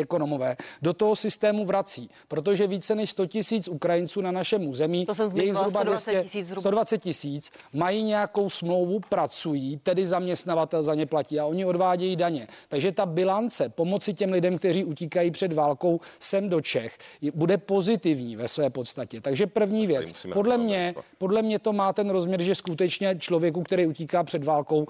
ekonomové do toho systému vrací, protože více než 100 tisíc Ukrajinců na našem území, To jsem je jich zmiňovala, zhruba 120 200, tisíc zhruba. 120 tisíc, mají nějakou smlouvu, pracují, tedy zaměstnavatel za ně platí a oni odvádějí daně. Takže ta bilance pomoci těm lidem, kteří utíkají před válkou sem do Čech, je- bude pozitivní ve své podstatě. Takže první věc, podle mě, podle mě to má ten rozměr, že skutečně člověku, který utíká před válkou,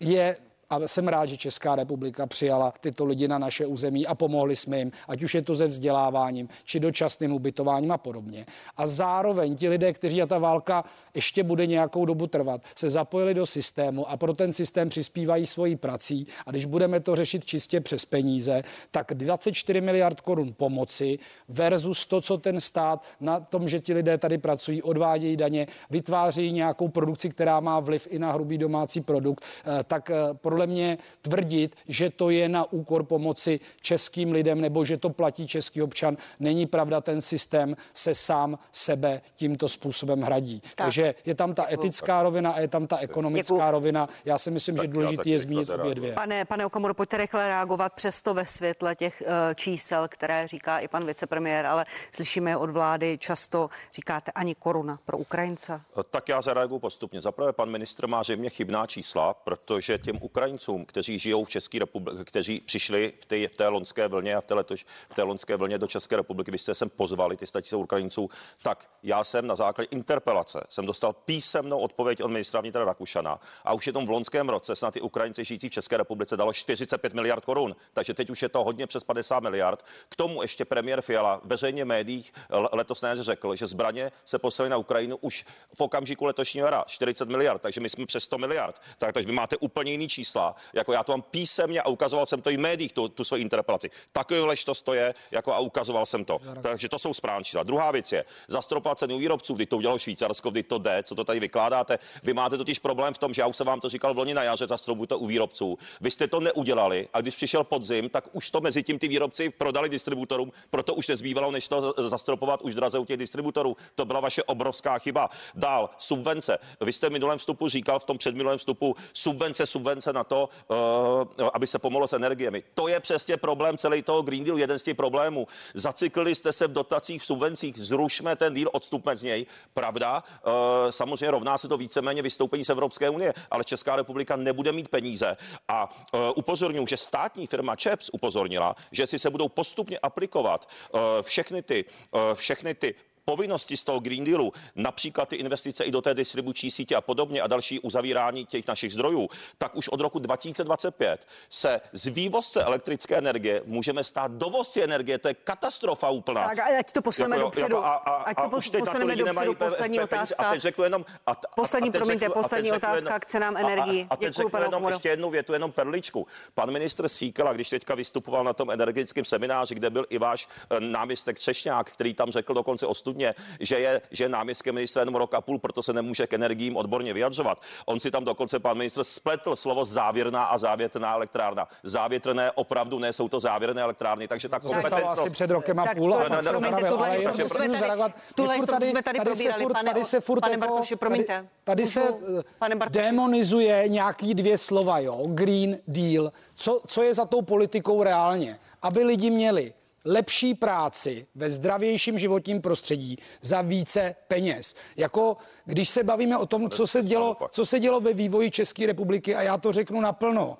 je a jsem rád, že Česká republika přijala tyto lidi na naše území a pomohli jsme jim, ať už je to ze vzděláváním, či dočasným ubytováním a podobně. A zároveň ti lidé, kteří a ta válka ještě bude nějakou dobu trvat, se zapojili do systému a pro ten systém přispívají svojí prací. A když budeme to řešit čistě přes peníze, tak 24 miliard korun pomoci versus to, co ten stát na tom, že ti lidé tady pracují, odvádějí daně, vytváří nějakou produkci, která má vliv i na hrubý domácí produkt, eh, tak eh, podle mě tvrdit, že to je na úkor pomoci českým lidem nebo že to platí český občan, není pravda. Ten systém se sám sebe tímto způsobem hradí. Tak. Takže je tam ta etická rovina a je tam ta ekonomická Děkuju. rovina. Já si myslím, Tak že důležité je zmínit obě dvě. Pane, pane Okamuro, pojďte rychle reagovat přesto ve světle těch eh, čísel, které říká i pan vicepremiér, ale slyšíme od vlády často, říkáte ani koruna pro Ukrajince. Tak já zareaguju postupně. Zaprvé pan ministr má zřejmě chybná čísla, protože těm Ukrajincům, kteří žijou v České republice, kteří přišli v té, v té lonské vlně a v té, letoš, v té lonské vlně do České republiky, vy jste sem pozvali ty statisíce Ukrajinců, tak já jsem na základě interpelace jsem dostal písemnou odpověď od ministra vnitra Rakušana a už je tom v loňském roce snad ty Ukrajinci žijící v České republice dalo 45 miliard korun, takže teď už je to hodně přes 50 miliard. K tomu ještě premiér Fiala veřejně médiích letos na jaře řekl, že zbraně se poslali na Ukrajinu už v okamžiku letošního jara 40 miliard, takže my jsme přes 100 miliard. Tak, takže vy máte úplně jiný čísla. Jako já to mám písemně a ukazoval jsem to i v médiích, tu, tu svoji interpelaci. Takový lež to stoje, jako a ukazoval jsem to. Takže to jsou správné čísla. Druhá věc je zastropovat cenu výrobců, kdy to udělalo Švýcarsko, kdy to jde, co to tady vykládáte. Vy máte totiž problém v tom, že já už jsem vám to říkal v loni na jaře, zastropujte u výrobců. Vy jste to neudělali a když přišel podzim, tak už to mezi tím ty výrobci prodali distributorům, proto už nezbývalo, než to zastropovat už draze u těch distributorů. To byla vaše obrovská chyba. Dál, subvence. Vy jste v minulém vstupu říkal, v tom předminulém vstupu, subvence, subvence na to, uh, aby se pomohlo s energiemi. To je přesně problém celý toho Green Dealu, jeden z těch problémů. Zacyklili jste se v dotacích, v subvencích, zrušme ten deal, odstupme z něj. Pravda, uh, samozřejmě rovná se to víceméně vystoupení z Evropské unie, ale Česká republika nebude mít peníze. A uh, upozorňuji, že státní firma ČEPS upozornila, že si se budou postupně aplikovat všechny ty, všechny ty povinnosti z toho Green Dealu, například ty investice i do té distribuční sítě a podobně a další uzavírání těch našich zdrojů, tak už od roku 2025 se z vývozce elektrické energie můžeme stát dovozci energie. To je katastrofa úplná. Tak a ať to posuneme Jako dopředu. jako a, a, Ať to to posuneme dopředu. pe- Poslední pe- peníze. otázka. A teď řeknu jenom... A, a, Poslední, a teď promiňte, řeknu- a teď poslední otázka k cenám energií. A, a, a teď řeknu jenom Okamuro. ještě jednu větu, jenom perličku. Pan ministr Síkela, když teďka vystupoval na tom energetickém semináři, kde byl i váš eh, náměstek Třešňák, který tam řekl dokonce ostudně, že je, že je náměstkem ministra jenom rok a půl, proto se nemůže k energiím odborně vyjadřovat. On si tam dokonce pan ministr spletl slovo závěrná a závětrná elektrárna. Závětrné opravdu ne, jsou to závěrné elektrárny, takže ta To se stalo asi před rokem a Tak půl. to- a promiňte, tady- jsme tady tady probírali, furt- pane- tady se furt pane jako- Bartoši, promiňte. Tady, tady se eh, Pane Bartoši. demonizuje nějaký dvě slova, jo, Green Deal. Co, co je za tou politikou reálně? Aby lidi měli lepší práci ve zdravějším životním prostředí za více peněz. Jako když se bavíme o tom, co se dělo, co se dělo ve vývoji České republiky, a já to řeknu naplno,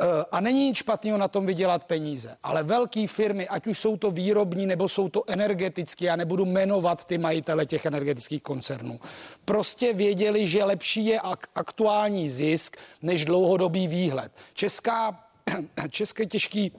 Eh, A není nic špatného na tom vydělat peníze, ale velké firmy, ať už jsou to výrobní nebo jsou to energetické, já nebudu jmenovat ty majitele těch energetických koncernů, prostě věděli, že lepší je ak- aktuální zisk než dlouhodobý výhled. Česká, [CLEARS THROAT] české těžký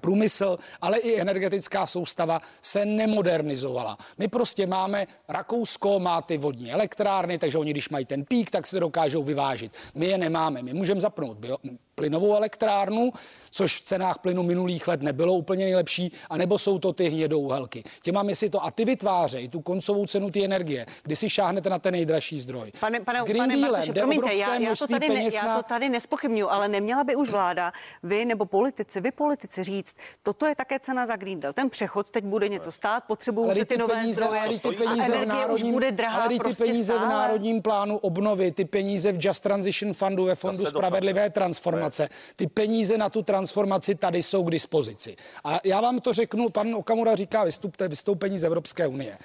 průmysl, ale i energetická soustava se nemodernizovala. My prostě máme, Rakousko má ty vodní elektrárny, takže oni, když mají ten pík, tak se dokážou vyvážit. My je nemáme. My můžeme zapnout bio, plynovou elektrárnu, což v cenách plynu minulých let nebylo úplně nejlepší, anebo jsou to ty hnědouhelky. Těma my si to a ty vytvářejí tu koncovou cenu ty energie, kdy si šáhnete na ten nejdražší zdroj. Pane, pane, S Green pane Dealem Bartoši, jde promiňte, já, já, to tady ne, já to tady nespochybnuju, ale neměla by už vláda, vy nebo politici, vy politici říct, toto je také cena za Green Deal. Ten přechod teď bude něco stát, potřebují se ty ty nové peníze, zdroje ale ty a peníze v energie už národním, bude drahá ale ty prostě peníze v stále. národním plánu obnovy, ty peníze v Just Transition Fundu ve Fondu Zase Spravedlivé transformace dekarbonizace. Ty peníze na tu transformaci tady jsou k dispozici. A já vám to řeknu, pan Okamura říká, vystupte vystoupení z Evropské unie.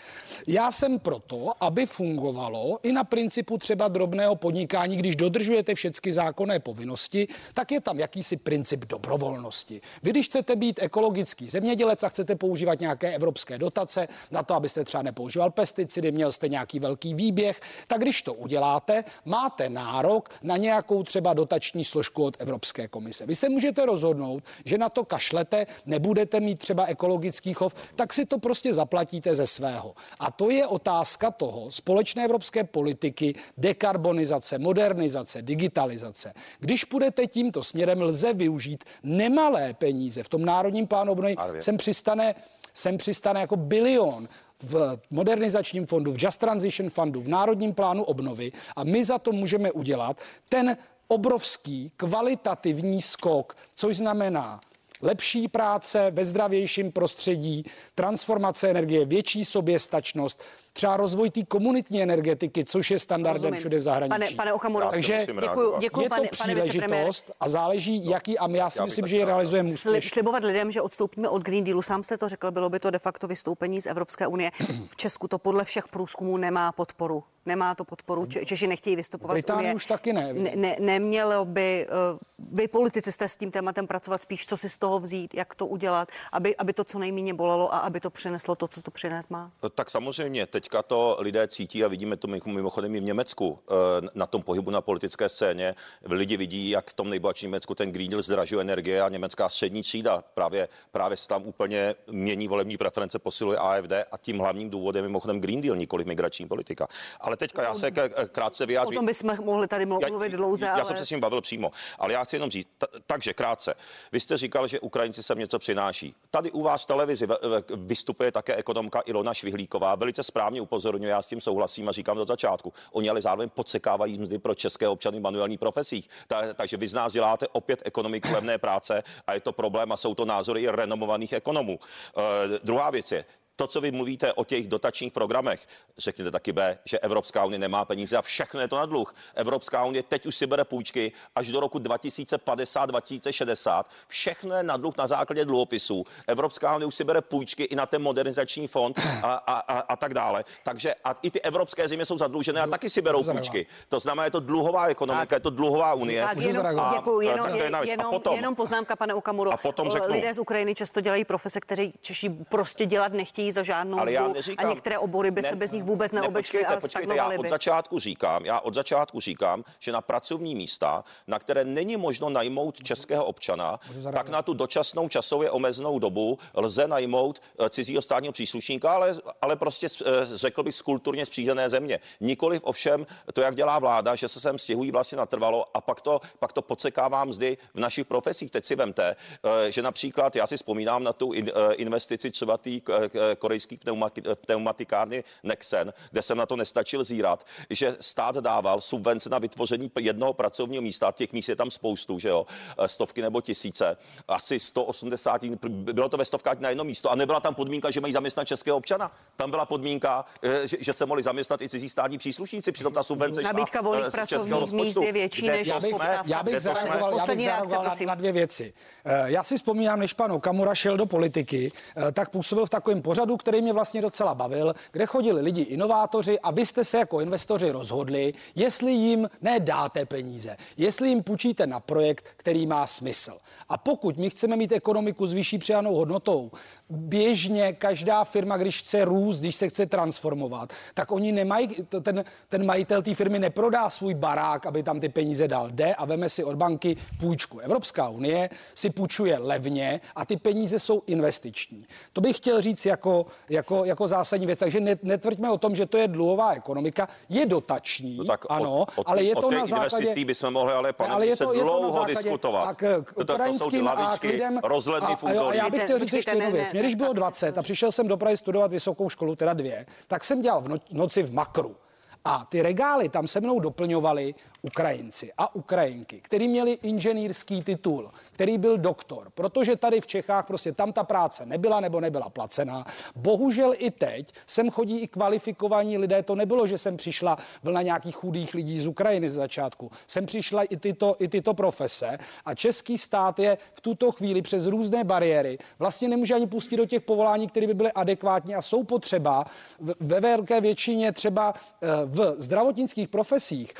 Já jsem proto, aby fungovalo i na principu třeba drobného podnikání, když dodržujete všechny zákonné povinnosti, tak je tam jakýsi princip dobrovolnosti. Vy, když chcete být ekologický zemědělec a chcete používat nějaké evropské dotace na to, abyste třeba nepoužíval pesticidy, měl jste nějaký velký výběh, tak když to uděláte, máte nárok na nějakou třeba dotační složku od Evropské komise. Vy se můžete rozhodnout, že na to kašlete, nebudete mít třeba ekologický chov, tak si to prostě zaplatíte ze svého. A to je otázka toho společné evropské politiky, dekarbonizace, modernizace, digitalizace. Když půjdete tímto směrem, lze využít nemalé peníze. V tom národním plánu obnovy sem přistane, sem přistane jako bilion v modernizačním fondu, v Just Transition fundu, v Národním plánu obnovy a my za to můžeme udělat ten obrovský kvalitativní skok, což znamená lepší práce ve zdravějším prostředí, transformace energie, větší soběstačnost, třeba rozvoj té komunitní energetiky, což je standardem Rozumím. všude v zahraničí. Pane- pane Okamuro, Takže děkuju, děkuju, je to pane- pane příležitost a záleží, jaký, a já si já myslím, že ji realizujeme Slib, úspěšně. slibovat lidem, že odstoupíme od Green Dealu, sám jste to řekl, bylo by to de facto vystoupení z Evropské unie. V Česku to podle všech průzkumů nemá podporu. Nemá to podporu. Če- Češi nechtějí vystupovat z Británii unie. už taky ne. ne, ne nemělo by, uh, vy politici jste s tím tématem pracovat spíš, co si z toho vzít, jak to udělat, aby, aby to co nejméně bolelo a aby to přineslo to, co to přinést má. Tak samozřejmě, teďka to lidé cítí a vidíme to mimo- mimochodem i v Německu eh, na tom pohybu na politické scéně. Lidi vidí, jak v tom nejbohatším Německu ten Green Deal zdražuje energie a německá střední třída právě, právě se tam úplně mění volební preference, posiluje AFD a tím hlavním důvodem je mimochodem Green Deal, nikoli migrační politika. Ale teďka já se k- krátce O vyjádřím. tom bychom mohli tady mlu- mluvit dlouze, já ale... jsem se s ním bavil přímo, ale já chci jenom říct, t- takže krátce. Vy jste říkal, že Ukrajinci sem něco přináší. Tady u vás v televizi vystupuje také ekonomka Ilona Švihlíková, velice správně upozorňuje, já s tím souhlasím a říkám od začátku. Oni ale zároveň podsekávají mzdy pro české občany v manuálních profesích. Ta, takže vy z nás děláte opět ekonomiku levné práce a je to problém a jsou to názory i renomovaných ekonomů. Uh, druhá věc je, to, co vy mluvíte o těch dotačních programech, řekněte taky B, že Evropská unie nemá peníze a všechno je to na dluh. Evropská unie teď už si bere půjčky až do roku 2050-2060. Všechno je na dluh na základě dluhopisů. Evropská unie už si bere půjčky i na ten modernizační fond a, a, a, a tak dále. Takže a i ty evropské země jsou zadlužené a taky si berou půjčky. To znamená, je to dluhová ekonomika, je to dluhová unie. Tak jenom, A děkuji, jenom, je jenom, potom- jenom poznámka, pane Okamuro. A potom řeknu- Lidé z Ukrajiny často dělají profese, které Češi prostě dělat nechtějí za žádnou Ale já neříkám, a některé obory by se bez nich vůbec neobešly počkejte, a počkejte, já od by. začátku říkám, já od začátku říkám, že na pracovní místa, na které není možno najmout českého občana, tak na tu dočasnou časově omezenou dobu lze najmout eh, cizího státního příslušníka, ale, ale prostě eh, řekl bych z kulturně spřízené země. Nikoliv ovšem to, jak dělá vláda, že se sem stěhují vlastně natrvalo a pak to, pak to podsekává mzdy v našich profesích. Teď si vemte, eh, že například já si vzpomínám na tu in- investici třeba té pneumati- pneumatikárny Nexen, kde jsem na to nestačil zírat, že stát dával subvence na vytvoření jednoho pracovního místa, těch míst je tam spoustu, že jo, eh, stovky nebo tisíce, asi 180, bylo to ve stovkách na jedno místo a nebyla tam podmínka, že mají zaměstnat českého občana. Tam byla podmínka, eh, že, že se mohli zaměstnat i cizí státní příslušníci, přitom ta subvence Nabídka volných českého pracovních míst je větší Kde než já bych, jsme- já bych zareagoval, já bych zareagoval na, na dvě věci. Já si vzpomínám, než pan Okamura šel do politiky, tak působil v takovém pořadu, který mě vlastně docela bavil, kde chodili lidi inovátoři a vy jste se jako investoři rozhodli, jestli jim nedáte peníze, jestli jim půjčíte na projekt, který má smysl. A pokud my chceme mít ekonomiku s vyšší přidanou hodnotou, běžně každá firma, když chce růst, když se chce transformovat, tak oni nemají, ten, ten majitel té firmy neprodá svůj barák, aby tam ty peníze dal. Jde a veme si od banky půjčku. Evropská unie si půjčuje levně a ty peníze jsou investiční. To bych chtěl říct jako, jako, jako zásadní věc. Takže net, netvrďme o tom, že to je dluhová ekonomika. Je dotační, No tak ano, o, o, ale je o to na základě... investicích bychom mohli ale, pane, ale je se to, je to dlouho základě, diskutovat. A k, k to, to, to jsou ty lavičky, lidem... rozhledny v a, a, jo, a já bych chtěl říct ještě jednu věc. Mě, když bylo tak- 20 a přišel jsem do Prahy studovat vysokou školu, teda dvě, tak jsem dělal v no, noci v makru. A ty regály tam se mnou doplňovali Ukrajinci a Ukrajinky, který měli inženýrský titul, který byl doktor, protože tady v Čechách prostě tam ta práce nebyla nebo nebyla placená. Bohužel i teď sem chodí i kvalifikovaní lidé. To nebylo, že jsem přišla vlna nějakých chudých lidí z Ukrajiny z začátku. Sem přišla i tyto, i tyto profese a český stát je v tuto chvíli přes různé bariéry vlastně nemůže ani pustit do těch povolání, které by byly adekvátní a jsou potřeba ve velké většině třeba eh, v zdravotnických profesích,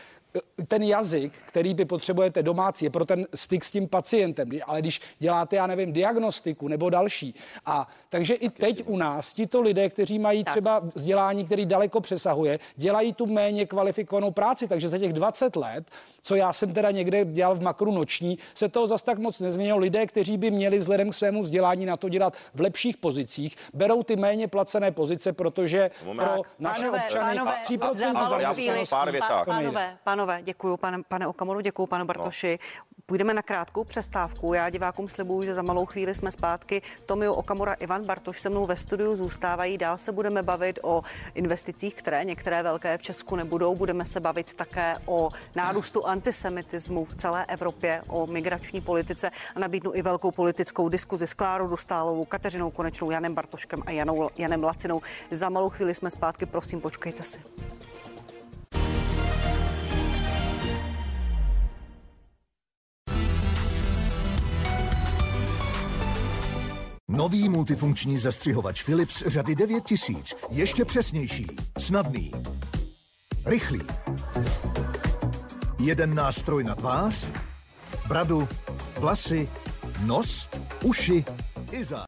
ten jazyk, který by potřebujete domácí, je pro ten styk s tím pacientem. Ale když děláte, já nevím, diagnostiku nebo další. A takže i teď u nás tito lidé, kteří mají třeba vzdělání, který daleko přesahuje, dělají tu méně kvalifikovanou práci. Takže za těch 20 let, co já jsem teda někde dělal v makru noční, se toho zas tak moc nezměnilo. Lidé, kteří by měli vzhledem k svému vzdělání na to dělat v lepších pozicích, berou ty méně placené pozice, protože Moment. pro naše Pánové, občany pánové, s 3% za malou chvíli. pár větách. to nejde. Pánové, pánové, děkuji, pane, pane Okamoru, děkuji, panu Bartoši. Půjdeme na krátkou přestávku. Já divákům slibuju, že za malou chvíli jsme zpátky. Tomio Okamura, Ivan Bartoš se mnou ve studiu zůstávají. Dál se budeme bavit o investicích, které některé velké v Česku nebudou. Budeme se bavit také o nárůstu antisemitismu v celé Evropě, o migrační politice a nabídnu i velkou politickou diskuzi s Klárou Dostálovou, Kateřinou Konečnou, Janem Bartoškem a Janou, Janem Lacinou. Za malou chvíli jsme zpátky, prosím, počkejte si. Nový multifunkční zastřihovač Philips řady 9000. Ještě přesnější, snadný, rychlý. Jeden nástroj na tvář, bradu, vlasy, nos, uši i za.